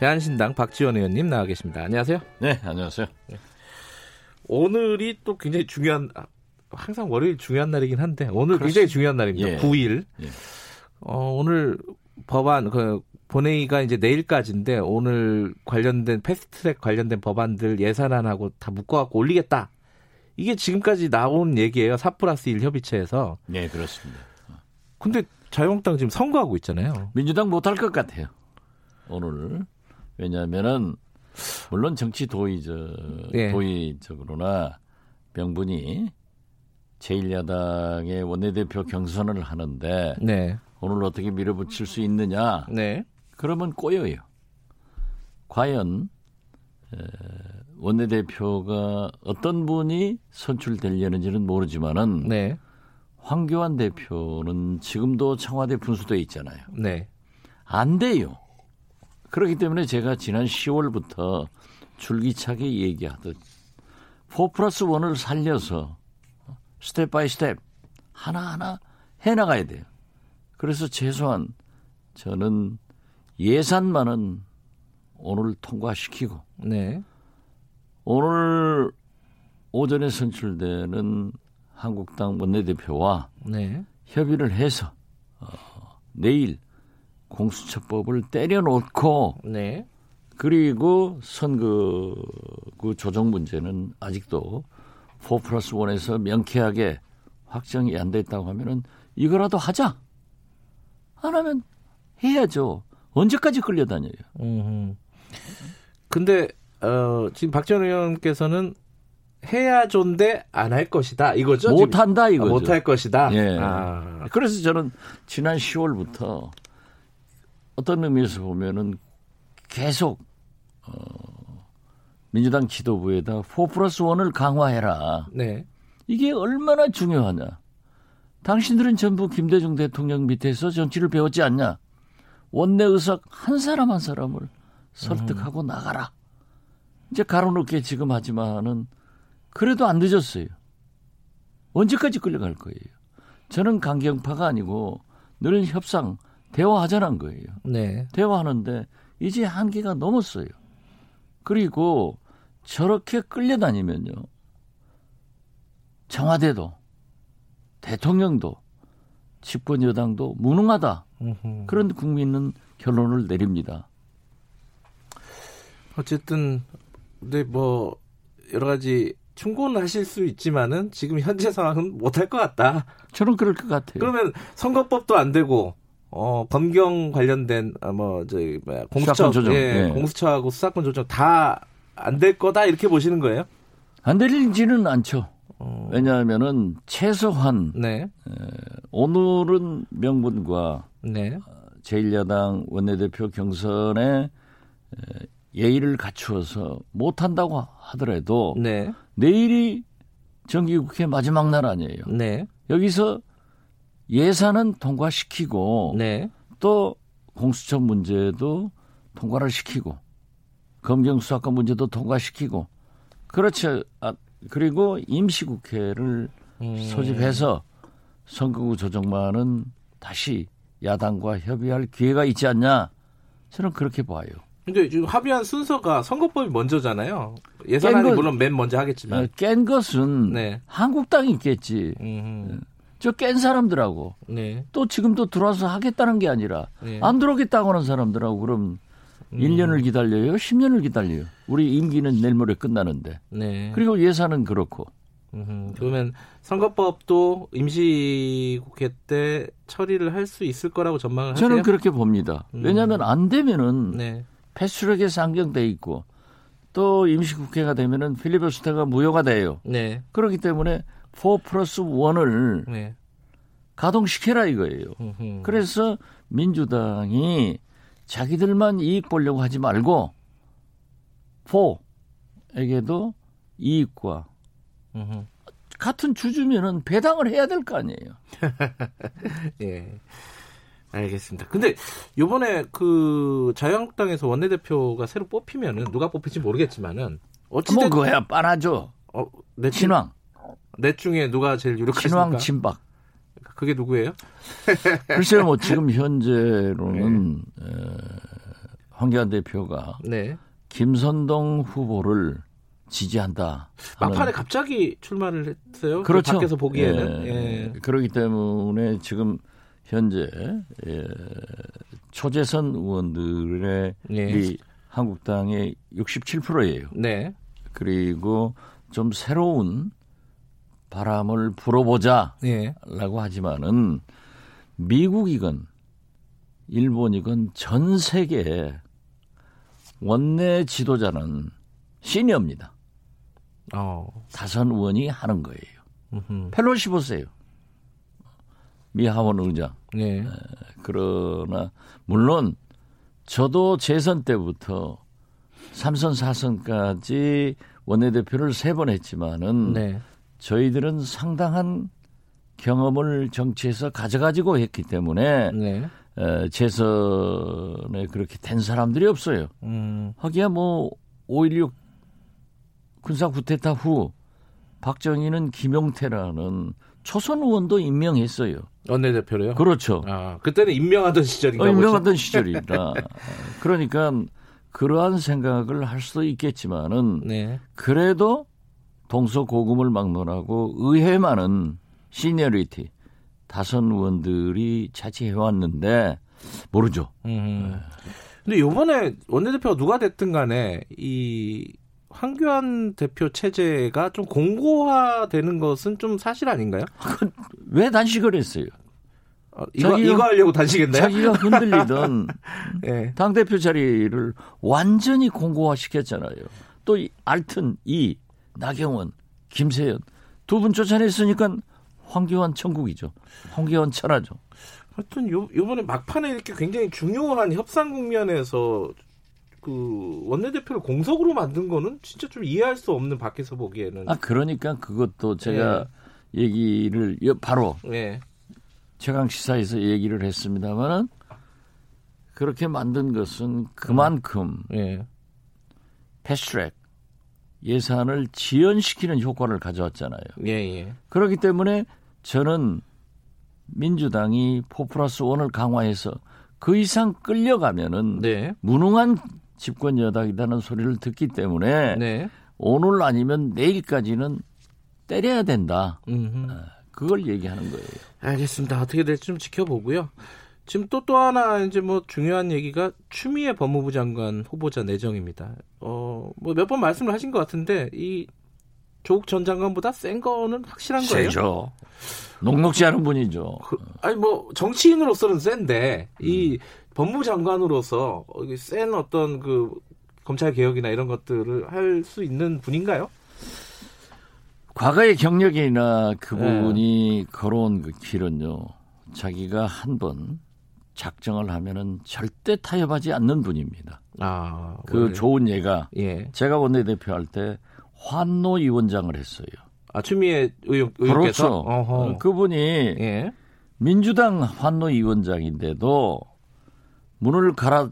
대한신당 박지원 의원님 나와 계십니다. 안녕하세요. 네, 안녕하세요. 네. 오늘이 또 굉장히 중요한 항상 월요일 중요한 날이긴 한데 오늘 그렇습니다. 굉장히 중요한 날입니다. 예. 9일. 예. 어, 오늘 법안 그 본회의가 이제 내일까지인데 오늘 관련된 패스트트랙 관련된 법안들 예산안하고 다 묶어갖고 올리겠다. 이게 지금까지 나온 얘기예요. 4 플러스 1 협의체에서. 네, 그렇습니다. 근데 자유한국당 지금 선거하고 있잖아요. 민주당 못할 것 같아요. 오늘 왜냐하면은 물론 정치 도의적 예. 도의적으로나 명분이 제1야당의 원내대표 경선을 하는데 네. 오늘 어떻게 밀어붙일 수 있느냐? 네. 그러면 꼬여요. 과연 원내대표가 어떤 분이 선출되려는지는 모르지만은 네. 황교안 대표는 지금도 청와대 분수대에 있잖아요. 네. 안 돼요. 그렇기 때문에 제가 지난 10월부터 줄기차게 얘기하듯 4 플러스 1을 살려서 step by step 하나하나 해나가야 돼요. 그래서 최소한 저는 예산만은 오늘 통과시키고 네. 오늘 오전에 선출되는 한국당 원내대표와 네. 협의를 해서 어, 내일 공수처법을 때려놓고 네. 그리고 선거 그 조정 문제는 아직도 4 플러스 1에서 명쾌하게 확정이 안 됐다고 하면은 이거라도 하자. 안 하면 해야죠. 언제까지 끌려다녀요? 음. 근데 어, 지금 박전 의원께서는 해야 존데 안 할 것이다 이거죠? 못한다 이거죠. 아, 못할 것이다. 예. 아. 그래서 저는 지난 10월부터 어떤 의미에서 보면은 계속 어, 민주당 지도부에다 4 플러스 1을 강화해라. 네. 이게 얼마나 중요하냐. 당신들은 전부 김대중 대통령 밑에서 정치를 배웠지 않냐. 원내 의석 한 사람 한 사람을 설득하고 음. 나가라. 이제 가로놓게 지금 하지만은 그래도 안 늦었어요. 언제까지 끌려갈 거예요? 저는 강경파가 아니고 늘 협상, 대화하자는 거예요. 네. 대화하는데 이제 한계가 넘었어요. 그리고 저렇게 끌려다니면요. 청와대도 대통령도 집권 여당도 무능하다. 그런 국민은 결론을 내립니다. 어쨌든 근데 뭐 여러 가지 충고는 하실 수 있지만은 지금 현재 상황은 못할 것 같다. 저는 그럴 것 같아요. 그러면 선거법도 안 되고 어 검경 관련된 어, 뭐 저기 뭐야 공수처 조정, 예, 네. 공수처하고 수사권 조정 다 안 될 거다 이렇게 보시는 거예요? 안 될지는 않죠. 어... 왜냐하면은 최소한 네. 에, 오늘은 명분과 네. 제1야당 원내대표 경선에 에, 예의를 갖추어서 못한다고 하더라도 네. 내일이 정기국회 마지막 날 아니에요. 네. 여기서 예산은 통과시키고 네. 또 공수처 문제도 통과를 시키고 검경 수사권 문제도 통과시키고 그렇죠. 아, 그리고 임시국회를 음. 소집해서 선거구 조정만은 다시 야당과 협의할 기회가 있지 않냐 저는 그렇게 봐요. 근데 지금 합의한 순서가 선거법이 먼저잖아요. 예산안이 것, 물론 맨 먼저 하겠지만. 어, 깬 것은 네. 한국당이 있겠지. 네. 저 깬 사람들하고 네. 또 지금도 들어와서 하겠다는 게 아니라 네. 안 들어오겠다고 하는 사람들하고 그럼 음. 1년을 기다려요? 10년을 기다려요? 우리 임기는 내일 모레 끝나는데. 네. 그리고 예산은 그렇고. 음, 그러면 선거법도 임시국회 때 처리를 할 수 있을 거라고 전망을 하세요? 저는 그렇게 봅니다. 음. 왜냐하면 안 되면은 네. 패스트랙에서 안경돼 있고 또 임시국회가 되면은 필리버스터가 무효가 돼요. 네. 그렇기 때문에 4 플러스 1을 네. 가동시켜라 이거예요. 음흠. 그래서 민주당이 자기들만 이익 보려고 하지 말고 포에게도 이익과 음흠. 같은 주주면은 배당을 해야 될 거 아니에요. 예. 알겠습니다. 근데 요번에 그 자유한국당에서 원내대표가 새로 뽑히면은 누가 뽑힐지 모르겠지만은 어찌든 뭐 그거야 뻔하죠. 어, 넷 친왕. 넷 중에 누가 제일 유력하십니까? 친왕 친박. 그게 누구예요? 글쎄요, 뭐 지금 현재로는 네. 에, 황교안 대표가 네. 김선동 후보를 지지한다. 막판에 갑자기 출마를 했어요. 그렇죠. 밖에서 보기에는. 예. 예. 그렇기 때문에 지금 현재 예, 초재선 의원들의 예. 한국당의 67%예요. 네. 그리고 좀 새로운 바람을 불어보자라고 예. 하지만은 미국이건 일본이건 전 세계 원내 지도자는 시니어입니다. 어. 다선 의원이 하는 거예요. 음흠. 펠로시 보세요. 미 하원 의장. 네. 그러나 물론 저도 재선 때부터 3선 4선까지 원내대표를 세 번 했지만은 네. 저희들은 상당한 경험을 정치에서 가져가지고 했기 때문에 네. 에, 재선에 그렇게 된 사람들이 없어요. 음. 하기야 뭐 5.16 군사 구테타 후 박정희는 김용태라는 초선 의원도 임명했어요. 원내대표로요? 그렇죠. 아, 그때는 임명하던 시절인가 어, 임명하던 시절이다. 그러니까 그러한 생각을 할 수도 있겠지만은 네. 그래도 동서고금을 막론하고 의회만은 시니어리티 다선 의원들이 차지해 왔는데 모르죠. 음. 근데 요번에 원내대표가 누가 됐든 간에 이 황교안 대표 체제가 좀 공고화되는 것은 좀 사실 아닌가요? 왜 단식을 했어요? 어, 이거, 자기가, 이거 하려고 단식했나요? 자기가 흔들리던 네. 당대표 자리를 완전히 공고화 시켰잖아요. 또 알튼, 이, 나경원, 김세연 두 분 쫓아냈으니까 황교안 천국이죠. 황교안 천하죠. 하여튼 요, 요번에 막판에 이렇게 굉장히 중요한 협상 국면에서 그 원내대표를 공석으로 만든 거는 진짜 좀 이해할 수 없는 밖에서 보기에는. 아 그러니까 그것도 제가 예. 얘기를 바로 예. 최강 시사에서 얘기를 했습니다만은 그렇게 만든 것은 그만큼 예. 패스트트랙 예산을 지연시키는 효과를 가져왔잖아요. 예, 예. 그렇기 때문에 저는 민주당이 포플러스 원을 강화해서 그 이상 끌려가면은 네. 무능한 집권 여당이라는 소리를 듣기 때문에 네. 오늘 아니면 내일까지는 때려야 된다. 음흠. 아, 그걸 얘기하는 거예요. 알겠습니다. 어떻게 될지 좀 지켜보고요. 지금 또또 하나 이제 뭐 중요한 얘기가 추미애 법무부 장관 후보자 내정입니다. 어, 뭐 몇 번 말씀을 하신 것 같은데 이 조국 전 장관보다 센 거는 확실한 거예요. 세죠. 녹록지 않은 분이죠. 그, 아니 뭐 정치인으로서는 센데 음. 이 법무부 장관으로서 센 어떤 그 검찰 개혁이나 이런 것들을 할 수 있는 분인가요? 과거의 경력이나 그분이 네. 걸어온 그 길은요. 자기가 한 번 작정을 하면은 절대 타협하지 않는 분입니다. 아, 그 원래. 좋은 예가 예. 제가 원내대표 할 때 환노 위원장을 했어요. 아 추미애 의원 그렇죠. 어허. 그분이 예. 민주당 환노 위원장인데도 문을 갈아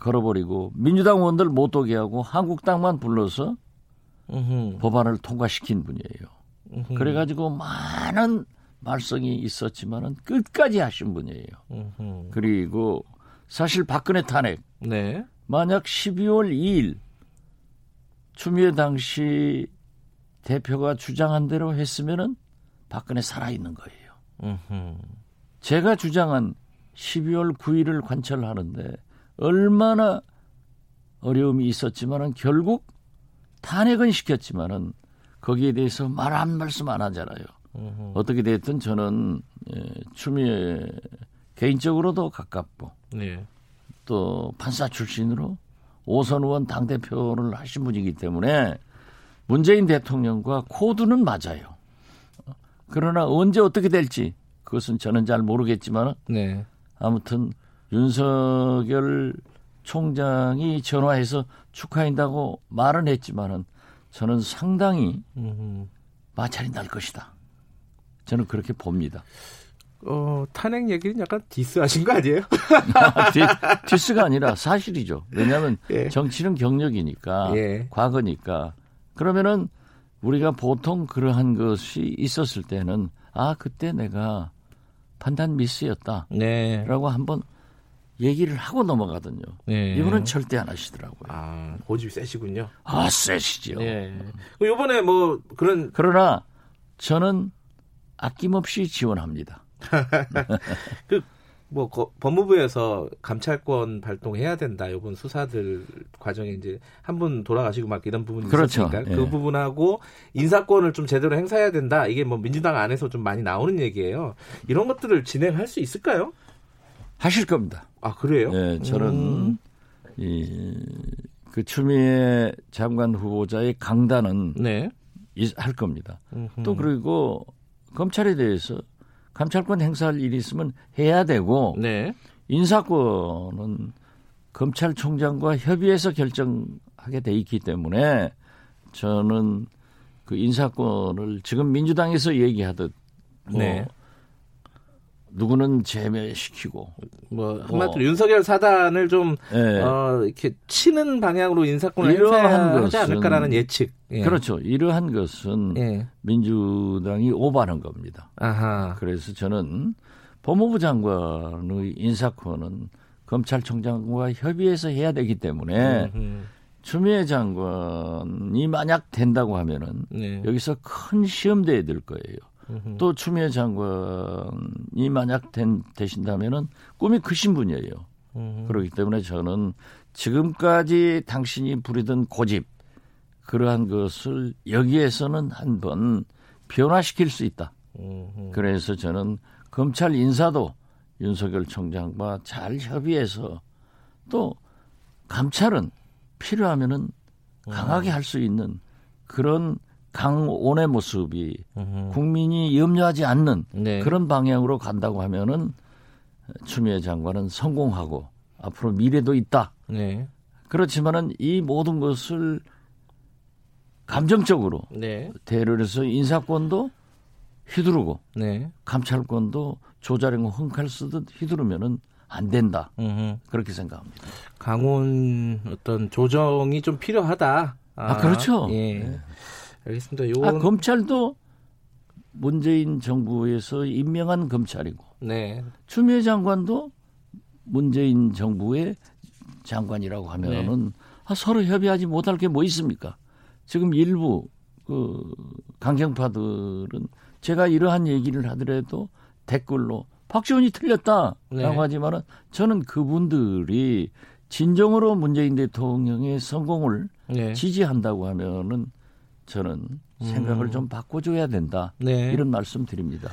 걸어버리고 민주당 의원들 못 오게 하고 한국당만 불러서 으흠. 법안을 통과시킨 분이에요. 으흠. 그래가지고 많은 말썽이 있었지만은 끝까지 하신 분이에요. 으흠. 그리고 사실 박근혜 탄핵. 네. 만약 12월 2일 추미애 당시 대표가 주장한 대로 했으면은 박근혜 살아있는 거예요. 제가 주장한 12월 9일을 관철하는데 얼마나 어려움이 있었지만은 결국 탄핵은 시켰지만은 거기에 대해서 말 한 말씀 안 하잖아요. 으흠. 어떻게 됐든 저는 예, 추미애 개인적으로도 가깝고 네. 또 판사 출신으로 오선 의원 당 대표를 하신 분이기 때문에 문재인 대통령과 코드는 맞아요. 그러나 언제 어떻게 될지 그것은 저는 잘 모르겠지만 네. 아무튼 윤석열 총장이 전화해서 축하한다고 말은 했지만은 저는 상당히 마찰이 날 것이다. 저는 그렇게 봅니다. 어, 탄핵 얘기는 약간 디스하신 거 아니에요? 디, 스가 아니라 사실이죠. 왜냐하면 예. 정치는 경력이니까 예. 과거니까 그러면은 우리가 보통 그러한 것이 있었을 때는 아 그때 내가 판단 미스였다라고 네. 한번 얘기를 하고 넘어가거든요. 네. 이분은 절대 안 하시더라고요. 아 고집이 세시군요. 아 세시죠. 네. 이번에 뭐 그런 그러나 저는 아낌없이 지원합니다. 그, 뭐, 법무부에서 감찰권 발동해야 된다. 이번 수사들 과정에 이제 한 분 돌아가시고 막 이런 부분이 그렇죠. 있으니까 예. 그 부분하고 인사권을 좀 제대로 행사해야 된다. 이게 뭐 민주당 안에서 좀 많이 나오는 얘기예요. 이런 것들을 진행할 수 있을까요? 하실 겁니다. 아, 그래요? 네, 저는 음. 이, 그 추미애 장관 후보자의 강단은 네. 할 겁니다. 음흠. 또 그리고 검찰에 대해서 감찰권 행사할 일이 있으면 해야 되고 네. 인사권은 검찰총장과 협의해서 결정하게 돼 있기 때문에 저는 그 인사권을 지금 민주당에서 얘기하듯 뭐 네. 누구는 제외시키고 뭐 한마디로 뭐. 윤석열 사단을 좀 네. 어, 이렇게 치는 방향으로 인사권을 행사하지 않을까라는 예측. 예. 그렇죠. 이러한 것은 예. 민주당이 오바하는 겁니다. 아하. 그래서 저는 법무부 장관의 인사권은 검찰총장과 협의해서 해야 되기 때문에 음흠. 추미애 장관이 만약 된다고 하면은 네. 여기서 큰 시험대에 들 거예요. 또 추미애 장관이 만약 된, 되신다면은 꿈이 크신 분이에요. 그렇기 때문에 저는 지금까지 당신이 부리던 고집 그러한 것을 여기에서는 한번 변화시킬 수 있다. 그래서 저는 검찰 인사도 윤석열 총장과 잘 협의해서 또 감찰은 필요하면은 강하게 할 수 있는 그런 강온의 모습이 으흠. 국민이 염려하지 않는 네. 그런 방향으로 간다고 하면은 추미애 장관은 성공하고 앞으로 미래도 있다. 네. 그렇지만은 이 모든 것을 감정적으로 네. 대를 해서 인사권도 휘두르고 네. 감찰권도 조자령고 헝칼 쓰듯 휘두르면은 안 된다. 으흠. 그렇게 생각합니다. 강원 어떤 조정이 좀 필요하다. 아, 아 그렇죠. 예. 네. 알겠습니다. 요건... 아, 검찰도 문재인 정부에서 임명한 검찰이고, 네. 추미애 장관도 문재인 정부의 장관이라고 하면은 네. 아, 서로 협의하지 못할 게 뭐 있습니까? 지금 일부 그 강경파들은 제가 이러한 얘기를 하더라도 댓글로 박지원이 틀렸다라고 네. 하지만은 저는 그분들이 진정으로 문재인 대통령의 성공을 네. 지지한다고 하면은 저는 생각을 음. 좀 바꿔줘야 된다. 네. 이런 말씀 드립니다.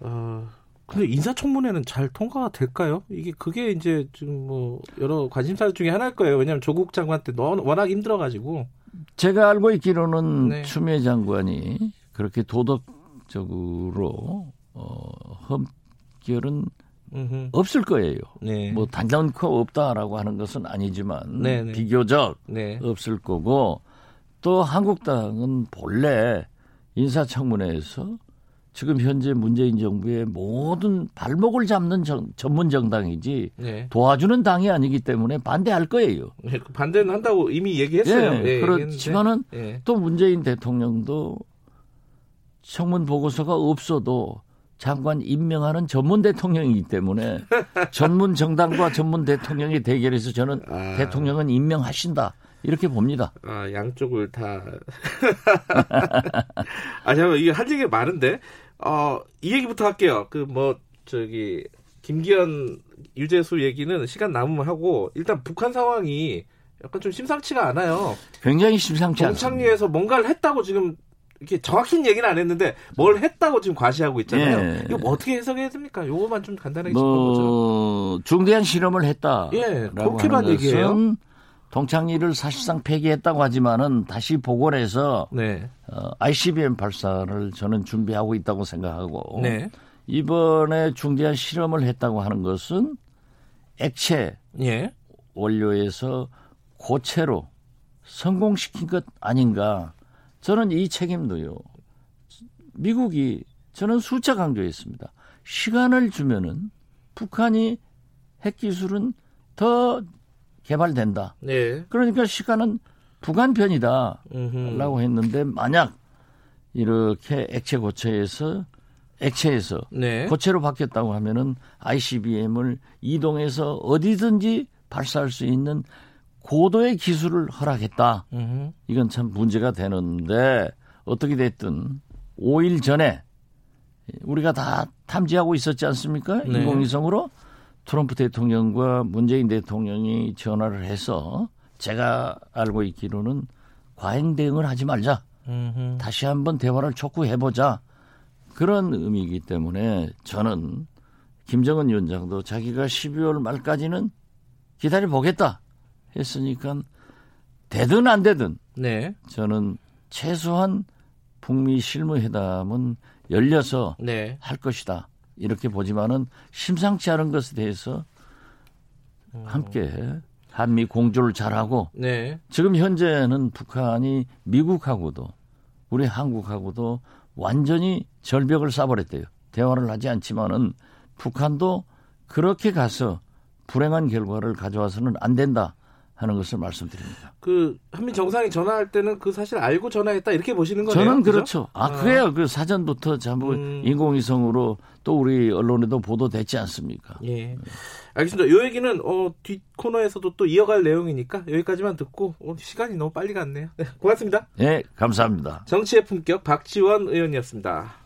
어, 근데 인사청문회는 잘 통과가 될까요? 이게 그게 이제 좀 뭐 여러 관심사 중에 하나일 거예요. 왜냐하면 조국 장관 때 워낙 힘들어가지고. 제가 알고 있기로는 네. 추미애 장관이 그렇게 도덕적으로 어, 흠결은 음흠. 없을 거예요. 네. 뭐 단단코 없다라고 하는 것은 아니지만 네네. 네. 비교적 네. 없을 거고 또 한국당은 본래 인사청문회에서 지금 현재 문재인 정부의 모든 발목을 잡는 정, 전문 정당이지 네. 도와주는 당이 아니기 때문에 반대할 거예요. 네, 그 반대는 한다고 이미 얘기했어요. 네, 네, 그렇지만은 네. 또 문재인 대통령도 청문 보고서가 없어도 장관 임명하는 전문 대통령이기 때문에 전문 정당과 전문 대통령이 대결해서 저는 아. 대통령은 임명하신다. 이렇게 봅니다. 아, 양쪽을 다. 아, 잠깐 이게 할 얘기가 많은데, 어, 이 얘기부터 할게요. 그, 뭐, 저기, 김기현, 유재수 얘기는 시간 남으면 하고, 일단 북한 상황이 약간 좀 심상치가 않아요. 굉장히 심상치 않습니다. 정창리에서 뭔가를 했다고 지금 이렇게 정확히 얘기는 안 했는데 뭘 했다고 지금 과시하고 있잖아요. 예. 이거 뭐 어떻게 해석해야 됩니까? 요거만 좀 간단하게 뭐, 짚어보죠. 중대한 실험을 했다. 예, 그렇게만 얘기해요. 동창리를 사실상 폐기했다고 하지만은 다시 복원 해서 네. 어, ICBM 발사를 저는 준비하고 있다고 생각하고 네. 이번에 중대한 실험을 했다고 하는 것은 액체 예. 원료에서 고체로 성공시킨 것 아닌가. 저는 이 책임도요. 미국이 저는 숫자 강조했습니다. 시간을 주면은 북한이 핵 기술은 더 개발된다. 네. 그러니까 시간은 북한 편이다라고 했는데 만약 이렇게 액체 고체에서 액체에서 네. 고체로 바뀌었다고 하면은 ICBM을 이동해서 어디든지 발사할 수 있는 고도의 기술을 허락했다. 음흠. 이건 참 문제가 되는데 어떻게 됐든 5일 전에 우리가 다 탐지하고 있었지 않습니까? 네. 인공위성으로 트럼프 대통령과 문재인 대통령이 전화를 해서 제가 알고 있기로는 과잉 대응을 하지 말자. 음흠. 다시 한번 대화를 촉구해보자. 그런 의미이기 때문에 저는 김정은 위원장도 자기가 12월 말까지는 기다려 보겠다 했으니까 되든 안 되든 네. 저는 최소한 북미 실무회담은 열려서 네. 할 것이다 이렇게 보지만은 심상치 않은 것에 대해서 함께 한미 공조를 잘하고 네. 지금 현재는 북한이 미국하고도 우리 한국하고도 완전히 절벽을 쌓아버렸대요. 대화를 하지 않지만은 북한도 그렇게 가서 불행한 결과를 가져와서는 안 된다. 하는 것을 말씀드립니다. 그 한미 정상이 전화할 때는 그 사실 알고 전화했다 이렇게 보시는 거네요. 저는 그렇죠. 아, 아. 그래요. 그 사전부터 전부 음. 인공위성으로 또 우리 언론에도 보도됐지 않습니까? 예. 알겠습니다. 이 얘기는 어, 뒷 코너에서도 또 이어갈 내용이니까 여기까지만 듣고 어, 시간이 너무 빨리 갔네요. 네, 고맙습니다. 네, 감사합니다. 정치의 품격 박지원 의원이었습니다.